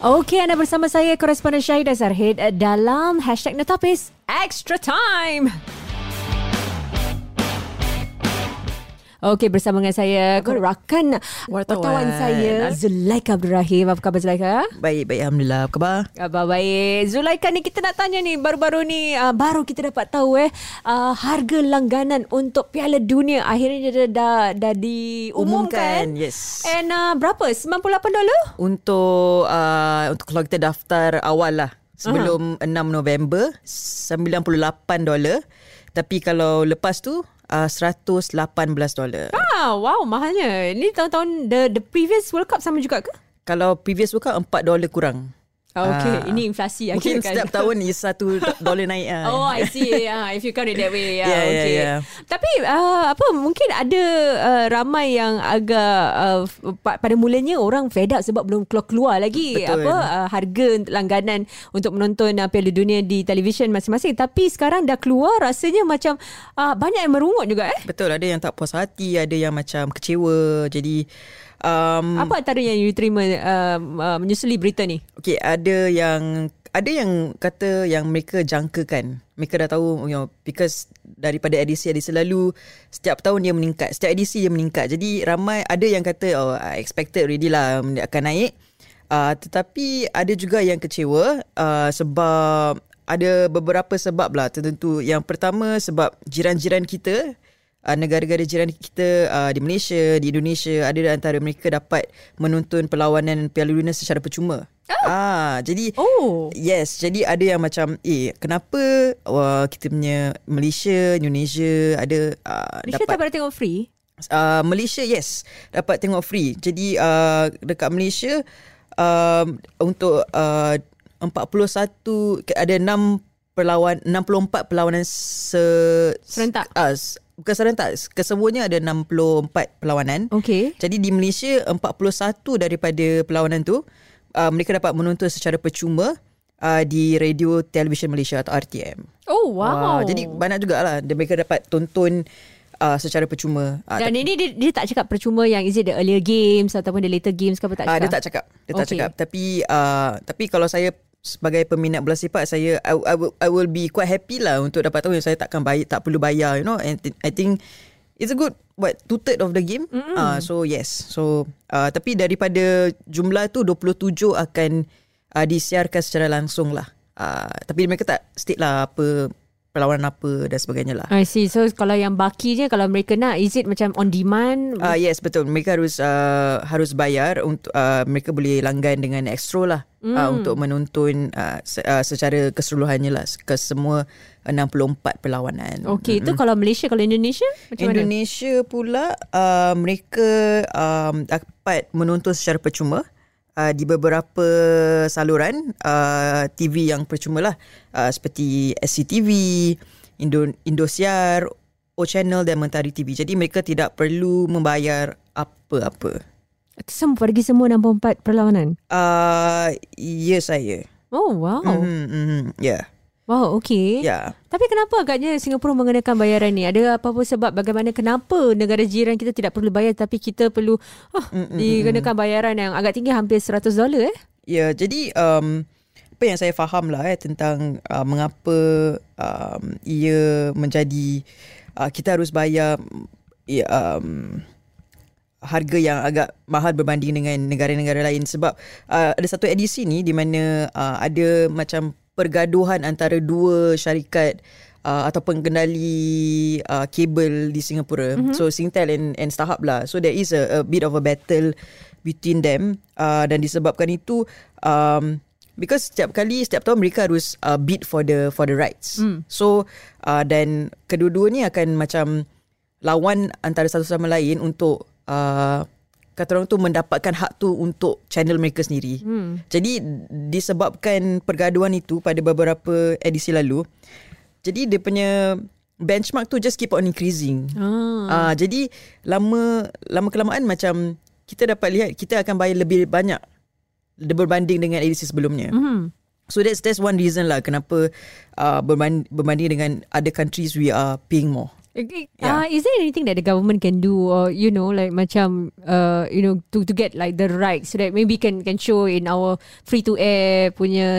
Okey, anda bersama saya, koresponden Syahidah Zarhid dalam Hashtag Netapis Extra Time. Okey, bersama dengan saya, rakan wartawan saya, Zulaika Abdul Rahim. Apa khabar Zulaika? Baik, baik. Alhamdulillah. Apa khabar? Khabar baik. Zulaika ni kita nak tanya ni, baru-baru ni, uh, baru kita dapat tahu eh, uh, harga langganan untuk Piala Dunia akhirnya dah, dah, dah diumumkan. Umumkan, yes. And uh, berapa? 98 dolar? Untuk uh, untuk kalau kita daftar awal lah sebelum uh-huh. 6 November 98 dolar. Tapi kalau lepas tu uh, 118 dolar. Ah, wow, mahalnya. Ini tahun-tahun the the previous World Cup sama juga ke? Kalau previous World Cup 4 dolar kurang. Oh, okay, uh, ini inflasi Mungkin kan? setiap tahun ni satu dolar naik ah. Oh, I see. Yeah, if you count it that way, yeah, yeah okay. Yeah, yeah. Tapi uh, apa mungkin ada uh, ramai yang agak uh, pada mulanya orang fed up sebab belum keluar-keluar lagi Betul. apa uh, harga langganan untuk menonton uh, Piala Dunia di televisyen masing-masing. Tapi sekarang dah keluar rasanya macam uh, banyak yang merungut juga eh. Betul, ada yang tak puas hati, ada yang macam kecewa. Jadi Um, Apa antara yang you terima uh, uh, menyusuli berita ni? Okay, ada yang ada yang kata yang mereka jangkakan. Mereka dah tahu you know, because daripada edisi-edisi lalu setiap tahun dia meningkat. Setiap edisi dia meningkat. Jadi ramai ada yang kata oh I expected already lah dia akan naik. Uh, tetapi ada juga yang kecewa uh, sebab ada beberapa sebab lah tertentu. Yang pertama sebab jiran-jiran kita uh, negara-negara jiran kita uh, di Malaysia, di Indonesia ada antara mereka dapat menonton perlawanan Piala Dunia secara percuma. Oh. Ah, jadi oh. yes, jadi ada yang macam eh kenapa uh, kita punya Malaysia, Indonesia ada uh, Malaysia dapat tak boleh tengok free? Uh, Malaysia yes, dapat tengok free. Jadi uh, dekat Malaysia uh, untuk uh, 41 ada 6 perlawan 64 perlawanan se serentak. Uh, bukan serentak kesemuanya ada 64 perlawanan. Okey. Jadi di Malaysia 41 daripada perlawanan tu uh, mereka dapat menonton secara percuma uh, di radio television Malaysia atau RTM oh wow. Uh, jadi banyak jugalah mereka dapat tonton Uh, secara percuma. Uh, Dan ini dia, dia tak cakap percuma Yang is it the earlier games Ataupun the later games ke apa tak cakap? Uh, dia tak cakap. Dia tak okay. cakap. Tapi uh, Tapi kalau saya sebagai peminat bola sepak saya I, I, will, I will be quite happy lah untuk dapat tahu yang saya takkan bayar tak perlu bayar you know. And I think it's a good what two third of the game. Mm-hmm. uh, so yes. So uh, tapi daripada jumlah tu 27 akan uh, disiarkan secara langsung lah. Uh, tapi mereka tak state lah apa perlawanan apa dan sebagainya lah. I see. So kalau yang baki je kalau mereka nak is it macam on demand? Uh, yes betul. Mereka harus uh, harus bayar untuk uh, mereka boleh langgan dengan extra lah mm. uh, untuk menonton uh, se- uh, secara keseluruhannya lah ke semua 64 perlawanan. Okay, mm-hmm. itu kalau Malaysia, kalau Indonesia macam Indonesia mana? pula uh, mereka um, dapat menonton secara percuma uh, di beberapa saluran uh, TV yang percuma lah uh, seperti SCTV, Indo Indosiar, O Channel dan Mentari TV. Jadi mereka tidak perlu membayar apa-apa. Semua pergi semua 64 perlawanan? Uh, ya saya. Oh wow. Mm-hmm, mm-hmm, yeah. Wow, okay. Ya. Tapi kenapa agaknya Singapura mengenakan bayaran ni? Ada apa-apa sebab bagaimana kenapa negara jiran kita tidak perlu bayar tapi kita perlu oh, dikenakan bayaran yang agak tinggi hampir 100 dolar eh? Ya, jadi um, apa yang saya faham lah eh, tentang uh, mengapa um, ia menjadi uh, kita harus bayar ya, um, harga yang agak mahal berbanding dengan negara-negara lain sebab uh, ada satu edisi ni di mana uh, ada macam pergaduhan antara dua syarikat uh, atau pengendali uh, kabel di Singapura. Mm-hmm. So Singtel and, and Starhub lah. So there is a, a bit of a battle between them uh, dan disebabkan itu um, because setiap kali setiap tahun mereka harus uh, bid for the for the rights. Mm. So uh, dan kedua-duanya akan macam lawan antara satu sama lain untuk uh, kata orang tu mendapatkan hak tu untuk channel mereka sendiri. Hmm. Jadi disebabkan pergaduhan itu pada beberapa edisi lalu, jadi dia punya benchmark tu just keep on increasing. Ah. Uh, jadi lama lama kelamaan macam kita dapat lihat kita akan bayar lebih banyak berbanding dengan edisi sebelumnya. Hmm. So that's that's one reason lah kenapa uh, berbanding, berbanding dengan other countries we are paying more. Okay. Yeah. Uh, is there anything that the government can do or you know like macam uh, you know to to get like the rights so that maybe can can show in our free to air punya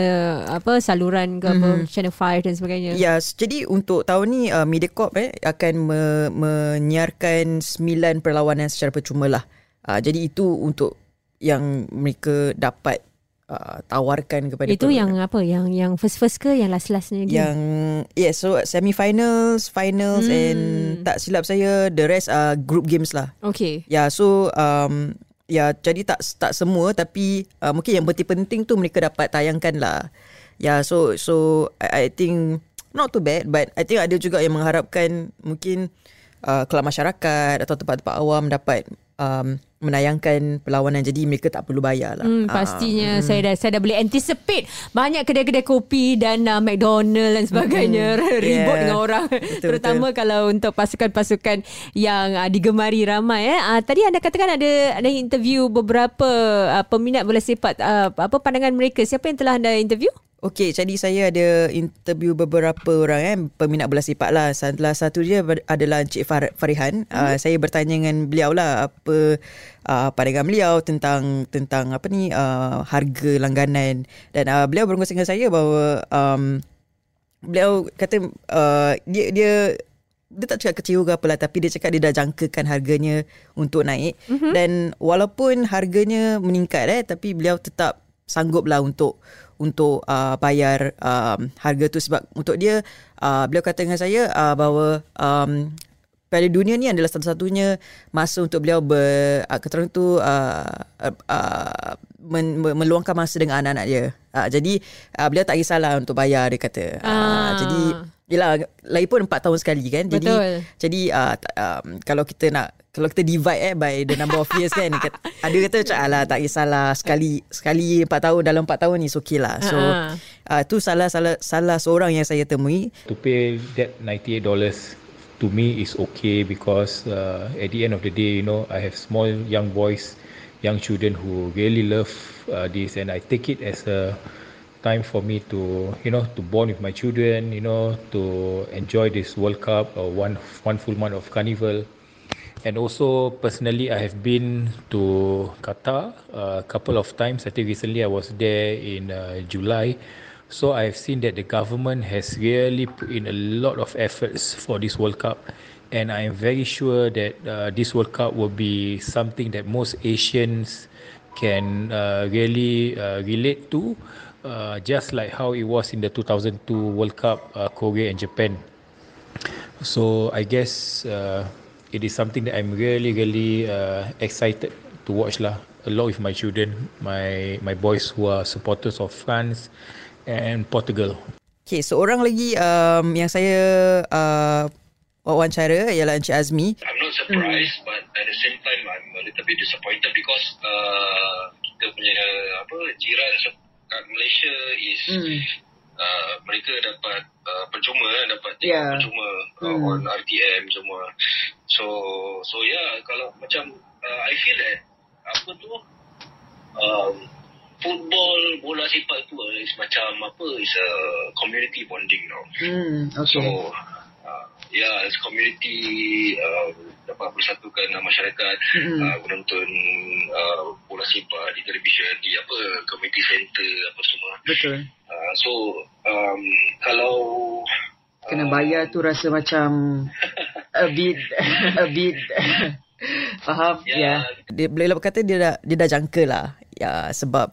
apa saluran ke mm-hmm. apa channel 5 dan sebagainya. Yes, jadi untuk tahun ni uh, Mediacorp eh akan me- menyiarkan 9 perlawanan secara percuma lah. Uh, jadi itu untuk yang mereka dapat uh, tawarkan kepada Itu penonton. yang apa yang yang first first ke yang last lastnya game? yang yes so semi-finals, finals Hmm. and tak silap saya the rest are group games lah. Okay. Ya, yeah, so um ya yeah, jadi tak tak semua tapi uh, mungkin yang penting-penting tu mereka dapat tayangkan lah. Ya, yeah, so so I, I think not too bad but I think ada juga yang mengharapkan mungkin uh, kelab masyarakat atau tempat-tempat awam dapat um, menayangkan perlawanan jadi mereka tak perlu bayar lah. Hmm, Ah, pastinya hmm. saya dah saya dah boleh anticipate banyak kedai-kedai kopi dan uh, McDonald dan sebagainya hmm. ribut Yeah. dengan orang Betul, terutama kalau untuk pasukan-pasukan yang uh, digemari ramai eh. Uh, tadi anda katakan ada ada interview beberapa uh, peminat bola sepak uh, apa pandangan mereka siapa yang telah anda interview? Okey, jadi saya ada interview beberapa orang eh, peminat bola sepak lah. Salah satu dia adalah Encik Far- Farihan. Mm-hmm. Uh, saya bertanya dengan beliau lah apa uh, pandangan beliau tentang tentang apa ni uh, harga langganan dan uh, beliau berkongsi dengan saya bahawa um, beliau kata uh, dia dia dia tak cakap kecewa ke apalah tapi dia cakap dia dah jangkakan harganya untuk naik mm-hmm. dan walaupun harganya meningkat eh tapi beliau tetap sanggup lah untuk untuk uh, bayar um, harga tu sebab untuk dia uh, beliau kata dengan saya uh, bahawa um, Piala Dunia ni adalah satu-satunya masa untuk beliau ber uh, kata orang tu uh, uh, uh, men, men, meluangkan masa dengan anak-anak dia. Uh, jadi uh, beliau tak kisahlah untuk bayar dia kata. Uh, Ah. jadi Yelah, lagi pun 4 tahun sekali kan. Jadi Betul. jadi uh, um, kalau kita nak kalau kita divide eh by the number of years kan kat- ada kata macam alah tak kisahlah sekali sekali 4 tahun dalam 4 tahun ni okay lah. So Ah. uh, tu salah salah salah seorang yang saya temui To pay that $98 to me is okay because uh, at the end of the day, you know, I have small young boys, young children who really love uh, this, and I take it as a time for me to, you know, to bond with my children, you know, to enjoy this World Cup or one one full month of carnival. And also personally, I have been to Qatar uh, a couple of times. I think recently I was there in uh, July. So I've seen that the government has really put in a lot of efforts for this World Cup. And I am very sure that uh, this World Cup will be something that most Asians can uh, really uh, relate to, uh, just like how it was in the 2002 World Cup, uh, Korea and Japan. So I guess uh, it is something that I'm really, really uh, excited to watch lah. Along with my children, my my boys who are supporters of France and Portugal. Okay, seorang lagi um, yang saya uh, wawancara ialah Encik Azmi. I'm not surprised, mm. but at the same time, I'm a little bit disappointed because uh, kita punya apa jiran kat Malaysia is mm. uh, mereka dapat uh, percuma, dapat tengok Yeah. percuma uh, Mm. on RTM semua. So so yeah, kalau macam uh, I feel that apa tu um, football bola sepak tu is macam apa is a community bonding tau. Hmm, So uh, ya yeah, as community uh, dapat bersatukan uh, masyarakat Mm-mm. uh, menonton uh, bola sepak di televisyen di apa community center apa semua. Betul. Uh, so um, kalau Kena bayar tu rasa macam a bit a bit faham ya Ya. yeah. dia boleh berkata dia dah dia dah jangka lah ya sebab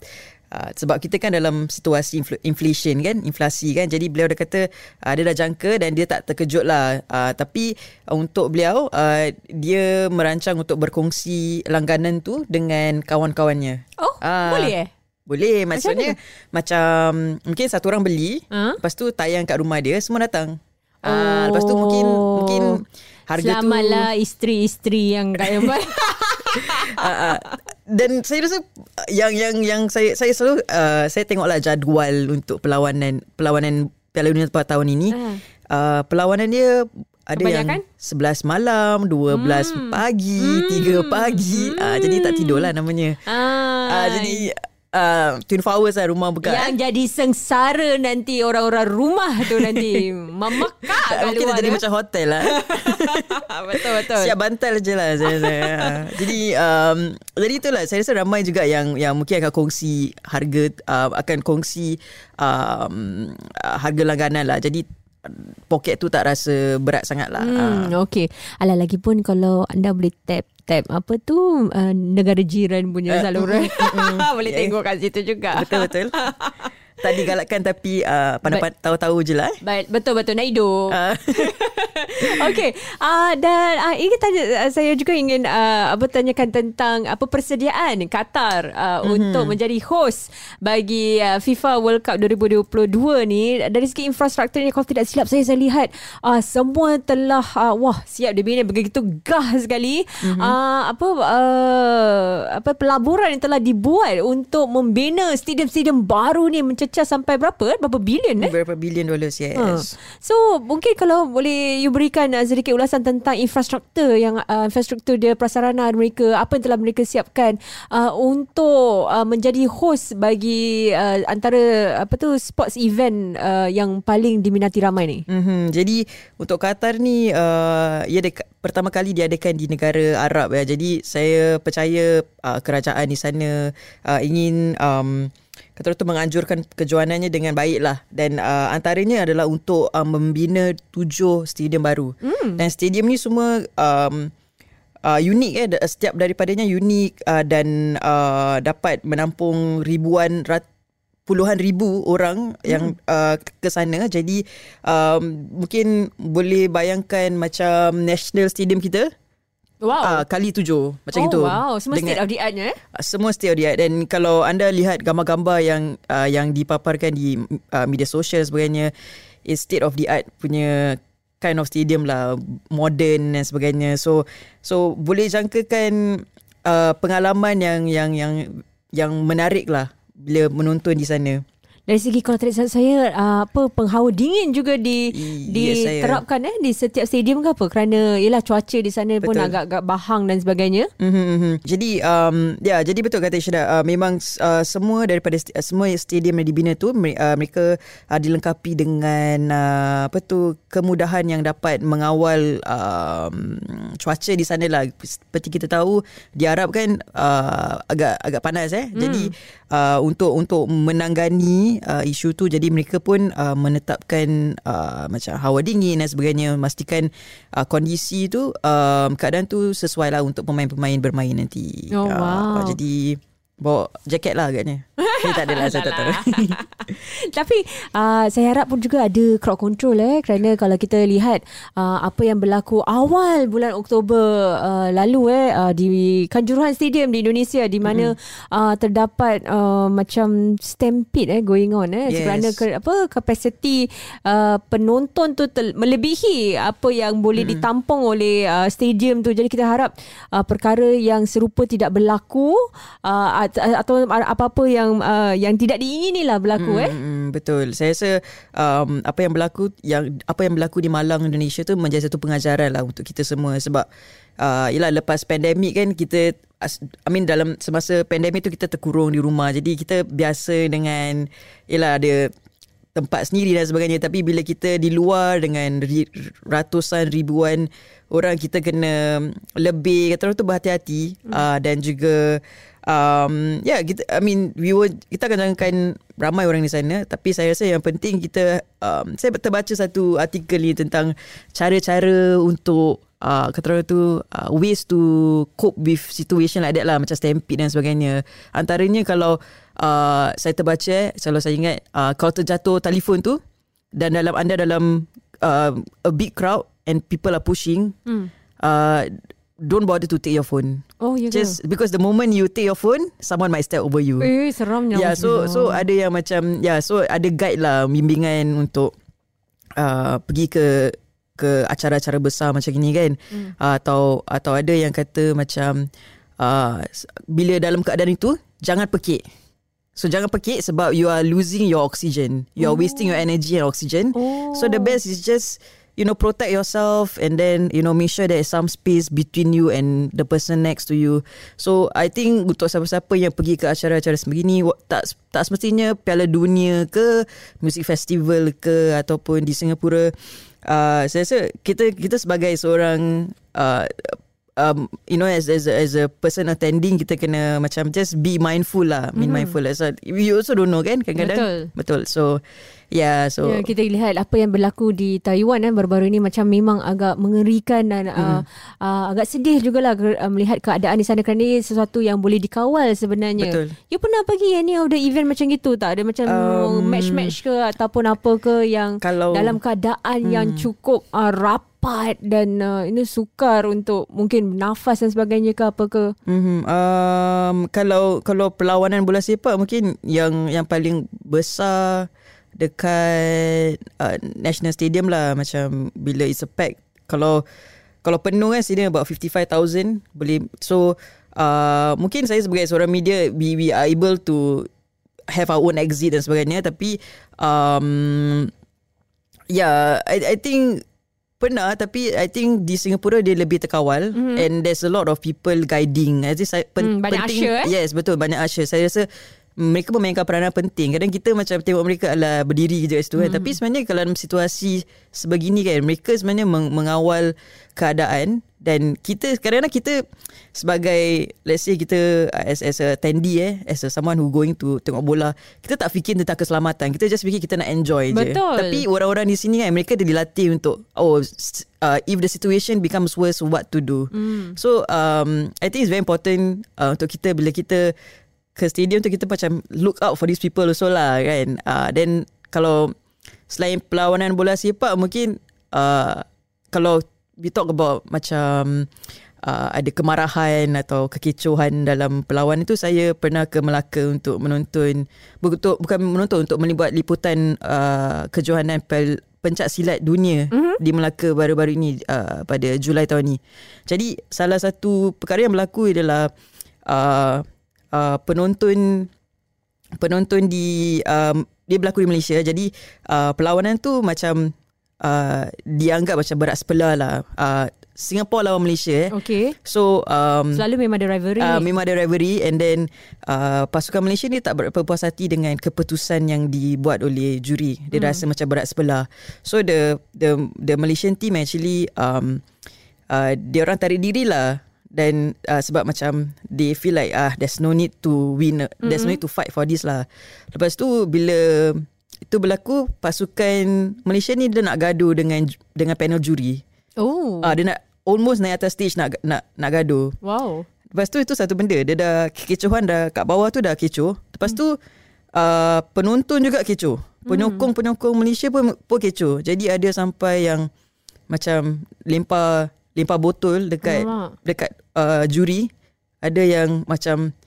uh, sebab kita kan dalam situasi infl- inflation kan inflasi kan jadi beliau dah kata uh, dia dah jangka dan dia tak terkejut lah uh, tapi uh, untuk beliau uh, dia merancang untuk berkongsi langganan tu dengan kawan-kawannya Oh, Ah. boleh eh? boleh maksudnya macam mungkin satu orang beli Ha? lepas tu tayang kat rumah dia semua datang Ah, lepas tu mungkin mungkin harga tu Selamatlah isteri-isteri yang kat Ah, ah. dan saya rasa yang yang yang saya saya selalu uh, saya tengoklah jadual untuk perlawanan perlawanan Piala Dunia pada tahun ini. Ah. Uh, perlawanan dia ada Kebanyakan? yang 11 malam, 12 Hmm. pagi, 3 pagi. Ah, jadi tak tidur lah namanya. ah, Ah, jadi uh, 24 hours lah rumah buka. Yang jadi sengsara nanti orang-orang rumah tu nanti memakak kat Mungkin luar jadi macam hotel lah. betul betul. Siap bantal je lah saya, saya. Ah. Jadi um, Jadi itulah Saya rasa ramai juga yang Yang mungkin akan kongsi Harga uh, Akan kongsi um, uh, Harga langganan lah Jadi Poket tu tak rasa Berat sangat lah Hmm, okay. Alah lagi pun kalau anda boleh tap tap apa tu uh, negara jiran punya Eh, saluran. boleh Yeah. tengok kat situ juga. Betul-betul Tak digalakkan Tapi uh, Pandai tahu-tahu je lah eh. Baik, betul betul nak hidup. Ah. Okey. Uh, dan uh, ingin tanya uh, saya juga ingin uh, apa tanyakan tentang apa persediaan Qatar uh, mm-hmm. untuk menjadi host bagi uh, FIFA World Cup 2022 ni dari segi infrastruktur ni kalau tidak silap saya saya lihat uh, semua telah uh, wah siap dibina begitu gah sekali. Mm-hmm. Uh, apa uh, apa pelaburan yang telah dibuat untuk membina stadium-stadium baru ni mencecah sampai berapa? Berapa bilion eh? Berapa bilion dollars Yes Ha. So mungkin kalau boleh you berikan uh, sedikit ulasan tentang infrastruktur yang uh, infrastruktur dia prasarana mereka apa yang telah mereka siapkan uh, untuk uh, menjadi host bagi uh, antara apa tu sports event uh, yang paling diminati ramai ni. Mm-hmm. Jadi untuk Qatar ni uh, ia dek- pertama kali diadakan di negara Arab ya. Jadi saya percaya uh, kerajaan di sana uh, ingin um, kata tu menganjurkan kejoanannya dengan baik lah dan uh, antaranya adalah untuk uh, membina tujuh stadium baru. Mm. Dan stadium ni semua um, uh, unik eh. Setiap daripadanya unik uh, dan uh, dapat menampung ribuan rat puluhan ribu orang yang uh, ke sana. Jadi um, mungkin boleh bayangkan macam national stadium kita Wow. uh, kali tujuh. Macam oh, itu wow, semua state of the art eh? Uh, semua state of the art. Dan kalau anda lihat gambar-gambar yang uh, yang dipaparkan di uh, media sosial sebagainya is state of the art punya kind of stadium lah. Modern dan sebagainya. So so boleh jangkakan uh, pengalaman yang yang yang yang menarik lah bila menonton di sana Dari segi tadi saya uh, apa penghawa dingin juga di I- yes, saya- diterapkan eh di setiap stadium ke apa kerana ialah cuaca di sana pun Betul. agak-agak bahang dan sebagainya. Mm-hmm. Jadi um, ya jadi betul kata Syeda uh, memang uh, semua daripada st- uh, semua stadium yang dibina tu uh, mereka uh, dilengkapi dengan uh, apa tu kemudahan yang dapat mengawal um, cuaca di sana lah seperti kita tahu di Arab kan uh, agak agak panas eh. Hmm. Jadi uh, untuk untuk uh, isu tu jadi mereka pun uh, menetapkan uh, macam hawa dingin dan sebagainya memastikan uh, kondisi tu um, keadaan tu sesuai lah untuk pemain-pemain bermain nanti. Oh, Uh, wow. jadi bawa jaket lah agaknya. Eh, tak adalah saya tak tahu. Tapi uh, saya harap pun juga ada crowd control eh kerana kalau kita lihat uh, apa yang berlaku awal bulan Oktober uh, lalu eh uh, di Kanjuruhan Stadium di Indonesia di mana mm-hmm. uh, terdapat uh, macam stampede eh going on eh Yes. kerana ke, apa kapasiti uh, penonton tu tel- melebihi apa yang boleh mm-hmm. ditampung oleh uh, stadium tu jadi kita harap uh, perkara yang serupa tidak berlaku uh, atau apa-apa yang uh, yang tidak diingini lah berlaku eh Hmm, betul. Saya rasa um, apa yang berlaku yang apa yang berlaku di Malang Indonesia tu menjadi satu pengajaran lah untuk kita semua sebab uh, lepas pandemik kan kita I mean dalam semasa pandemik tu kita terkurung di rumah. Jadi kita biasa dengan yalah ada tempat sendiri dan sebagainya. Tapi bila kita di luar dengan ri, ratusan ribuan orang kita kena lebih kata orang tu berhati-hati. Hmm. uh, dan juga um, ya yeah, kita I mean we were, kita akan jangankan ramai orang di sana. Tapi saya rasa yang penting kita um, saya terbaca satu artikel ni tentang cara-cara untuk uh, kata orang tu uh, ways to cope with situation like that lah macam stampede dan sebagainya antaranya kalau uh, saya terbaca eh, kalau saya ingat uh, kalau terjatuh telefon tu dan dalam anda dalam uh, a big crowd and people are pushing Hmm. uh, don't bother to take your phone Oh ya ke? just because the moment you take your phone someone might step over you Eh seramnya. Yeah, so so ada yang macam yeah, so ada guide lah bimbingan untuk uh, pergi ke ke acara-acara besar macam gini kan. Hmm. Uh, atau atau ada yang kata macam uh, bila dalam keadaan itu jangan pekik. So jangan pekik sebab you are losing your oxygen. You are wasting your energy and oxygen. Oh. So the best is just you know protect yourself and then you know make sure there is some space between you and the person next to you so I think untuk siapa-siapa yang pergi ke acara-acara sebegini tak tak semestinya Piala Dunia ke music festival ke ataupun di Singapura uh, saya rasa kita kita sebagai seorang uh, um, you know as as a, as a person attending kita kena macam just be mindful lah mm-hmm. be mindful lah. so you also don't know kan kadang-kadang betul so yeah so Ya, kita lihat apa yang berlaku di Taiwan kan baru-baru ini macam memang agak mengerikan dan uh, uh, agak sedih jugalah uh, melihat keadaan di sana kerana ini sesuatu yang boleh dikawal sebenarnya. Betul. You pernah pergi any of the event macam gitu tak? Ada macam um, match-match ke ataupun apa ke yang Kalau- dalam keadaan hmm. yang cukup uh, rapat dan uh, ini sukar untuk mungkin nafas dan sebagainya ke apa ke? Mm-hmm. Um, kalau kalau perlawanan bola sepak mungkin yang yang paling besar dekat uh, National Stadium lah macam bila it's a pack. Kalau kalau penuh kan sini about 55,000 boleh so uh, mungkin saya sebagai seorang media we, we are able to have our own exit dan sebagainya tapi um, yeah I, I think pernah tapi I think di Singapura dia lebih terkawal mm-hmm. and there's a lot of people guiding. I think saya pen, Hmm, banyak penting usher, eh? yes betul banyak usher. Saya rasa mereka memainkan peranan penting. Kadang kita macam tengok mereka adalah berdiri je kat situ kan. Tapi sebenarnya kalau dalam situasi sebegini kan mereka sebenarnya meng- mengawal keadaan dan kita kadang-kadang kita sebagai let's say kita as as a attendee eh as a someone who going to tengok bola kita tak fikir tentang keselamatan kita just fikir kita nak enjoy je Betul. tapi orang-orang di sini kan mereka dah dilatih untuk oh uh, if the situation becomes worse what to do mm. so um i think it's very important uh, untuk kita bila kita ke stadium tu kita macam look out for these people also lah kan uh, then kalau selain perlawanan bola sepak mungkin uh, kalau we talk about macam uh, ada kemarahan atau kekecohan dalam perlawanan itu saya pernah ke Melaka untuk menonton untuk, bukan menonton untuk melibat liputan uh, kejohanan pel, pencak silat dunia mm-hmm. di Melaka baru-baru ini uh, pada Julai tahun ini. Jadi salah satu perkara yang berlaku adalah uh, uh, penonton penonton di um, dia berlaku di Malaysia. Jadi uh, perlawanan tu macam uh, dianggap macam berat sebelah lah. Uh, Singapore lawan Malaysia eh. Okay. So um, Selalu memang ada rivalry. Uh, memang ada rivalry and then uh, pasukan Malaysia ni tak berapa puas hati dengan keputusan yang dibuat oleh juri. Dia hmm. rasa macam berat sebelah. So the the the Malaysian team actually um uh, dia orang tarik diri lah dan uh, sebab macam they feel like ah there's no need to win mm-hmm. there's no need to fight for this lah. Lepas tu bila itu berlaku pasukan Malaysia ni dia nak gaduh dengan dengan panel juri. oh. Ah uh, dia nak almost naik atas stage nak nak nak gaduh. wow. Lepas tu itu satu benda Dia dah kecohan dah Kat bawah tu dah kecoh Lepas tu uh, Penonton juga kecoh Penyokong-penyokong Malaysia pun pun kecoh Jadi ada sampai yang Macam Lempar Lempar botol Dekat Alamak. Dekat uh, juri Ada yang macam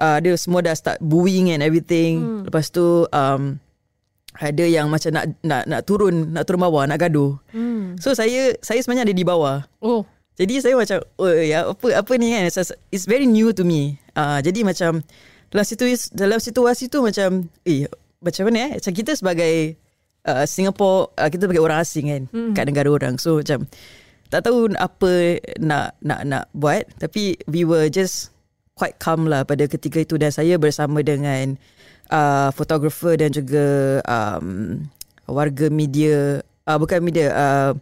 uh, Ada semua dah start booing and everything hmm. Lepas tu um, Ada yang macam nak nak nak turun nak turun bawah nak gaduh. Hmm. So saya saya sebenarnya ada di bawah. Oh. Jadi saya macam oh ya apa apa ni kan it's, very new to me. Uh, jadi macam dalam situasi dalam situasi tu macam eh macam mana eh macam kita sebagai uh, Singapore uh, kita sebagai orang asing kan mm. kat negara orang. So macam tak tahu apa nak nak nak buat tapi we were just quite calm lah pada ketika itu dan saya bersama dengan uh, photographer dan juga um, warga media uh, bukan media uh,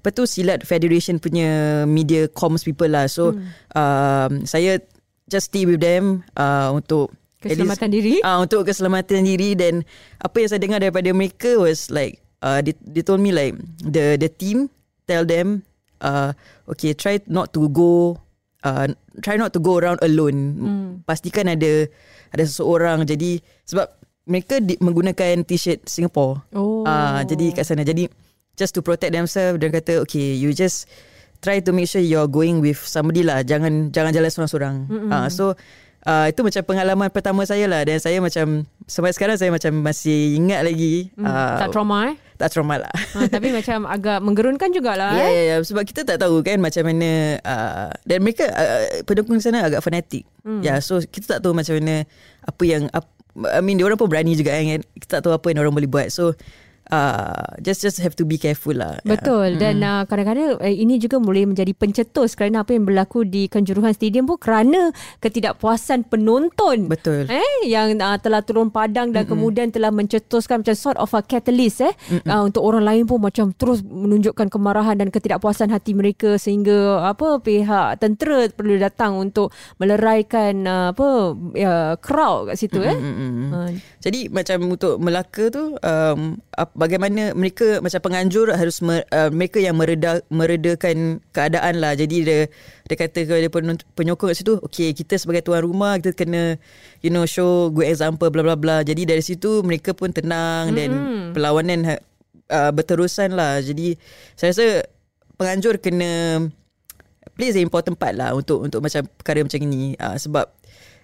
apa tu Silat Federation punya media comms people lah. So hmm. um, saya just stay with them uh, untuk at least- Keselamatan diri. Ah uh, untuk keselamatan diri dan apa yang saya dengar daripada mereka was like uh, they, they told me like the the team tell them uh, okay try not to go uh, try not to go around alone. Hmm. Pastikan ada ada seseorang jadi sebab mereka di, menggunakan t-shirt Singapore. Oh. Uh, jadi kat sana jadi just to protect themselves dia kata okay you just try to make sure you're going with somebody lah jangan jangan jalan seorang-seorang. Uh, so uh, itu macam pengalaman pertama saya lah dan saya macam sampai sekarang saya macam masih ingat lagi. Hmm. Uh, tak trauma eh? tak trauma lah. Ha, tapi macam agak menggerunkan jugalah Ya, eh. ya, ya. Sebab kita tak tahu kan macam mana uh, dan mereka uh, pendukung sana agak fanatik. Hmm. Ya, so kita tak tahu macam mana apa yang ap, I mean dia orang pun berani juga kan. Kita tak tahu apa yang orang boleh buat. So uh, just just have to be careful lah. Betul Yeah. dan uh, kadang-kadang uh, ini juga boleh menjadi pencetus kerana apa yang berlaku di Kanjuruhan Stadium pun kerana ketidakpuasan penonton. Betul. Eh yang uh, telah turun padang dan Mm-mm. kemudian telah mencetuskan macam sort of a catalyst eh uh, untuk orang lain pun macam terus menunjukkan kemarahan dan ketidakpuasan hati mereka sehingga apa pihak tentera perlu datang untuk meleraikan uh, apa uh, crowd kat situ eh. Mm-mm. Uh, Jadi macam untuk Melaka tu um, bagaimana mereka macam penganjur harus me, uh, mereka yang mereda meredakan keadaan lah. Jadi dia dia kata kepada penyokong kat situ, okay kita sebagai tuan rumah kita kena you know show good example bla bla bla. Jadi dari situ mereka pun tenang dan perlawanan ha- uh, berterusan lah. Jadi saya rasa penganjur kena plays an important part lah untuk untuk macam perkara macam ini uh, sebab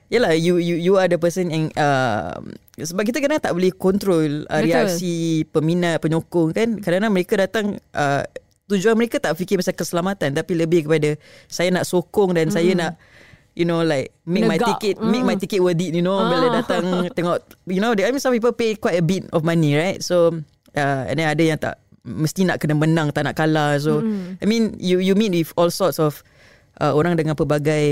Yalah you you you are the person yang uh, sebab kita kadang tak boleh kontrol uh, Betul. reaksi peminat penyokong kan kadang-kadang mereka datang uh, tujuan mereka tak fikir pasal keselamatan tapi lebih kepada saya nak sokong dan mm. saya nak you know like make my Negak. ticket make my Mm. ticket worth it you know bila Ah. datang tengok you know I mean some people pay quite a bit of money right so uh, and then ada yang tak mesti nak kena menang tak nak kalah so Mm. I mean you you meet with all sorts of uh, orang dengan pelbagai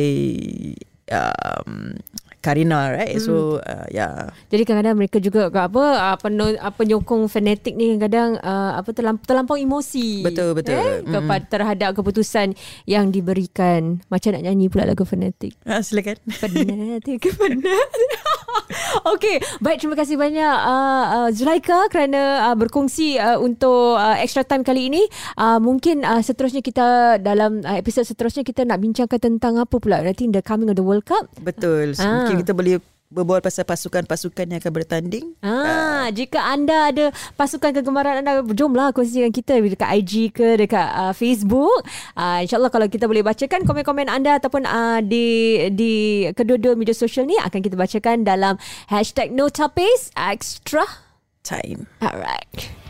um, karina right so uh, yeah Jadi kadang-kadang mereka juga apa uh, penon, uh, penyokong fanatik ni kadang-kadang uh, apa terlamp, terlampau emosi. Betul, betul. Eh, kepada terhadap keputusan yang diberikan. Macam nak nyanyi pula lagu fanatik. uh, silakan Fanatik fanatik. Okey, baik terima kasih banyak uh, uh, Zulaika kerana uh, berkongsi uh, untuk uh, extra time kali ini. Uh, mungkin uh, seterusnya kita dalam uh, episod seterusnya kita nak bincangkan tentang apa pula nanti the coming of the World Cup. betul Ah. mungkin kita boleh berbual pasal pasukan-pasukan yang akan bertanding Ah, jika anda ada pasukan kegemaran anda, jomlah kongsikan kita dekat IG ke dekat uh, Facebook. Uh, InsyaAllah kalau kita boleh bacakan komen-komen anda ataupun uh, di di kedua-dua media sosial ni akan kita bacakan dalam hashtag Notapis Extra. time Alright.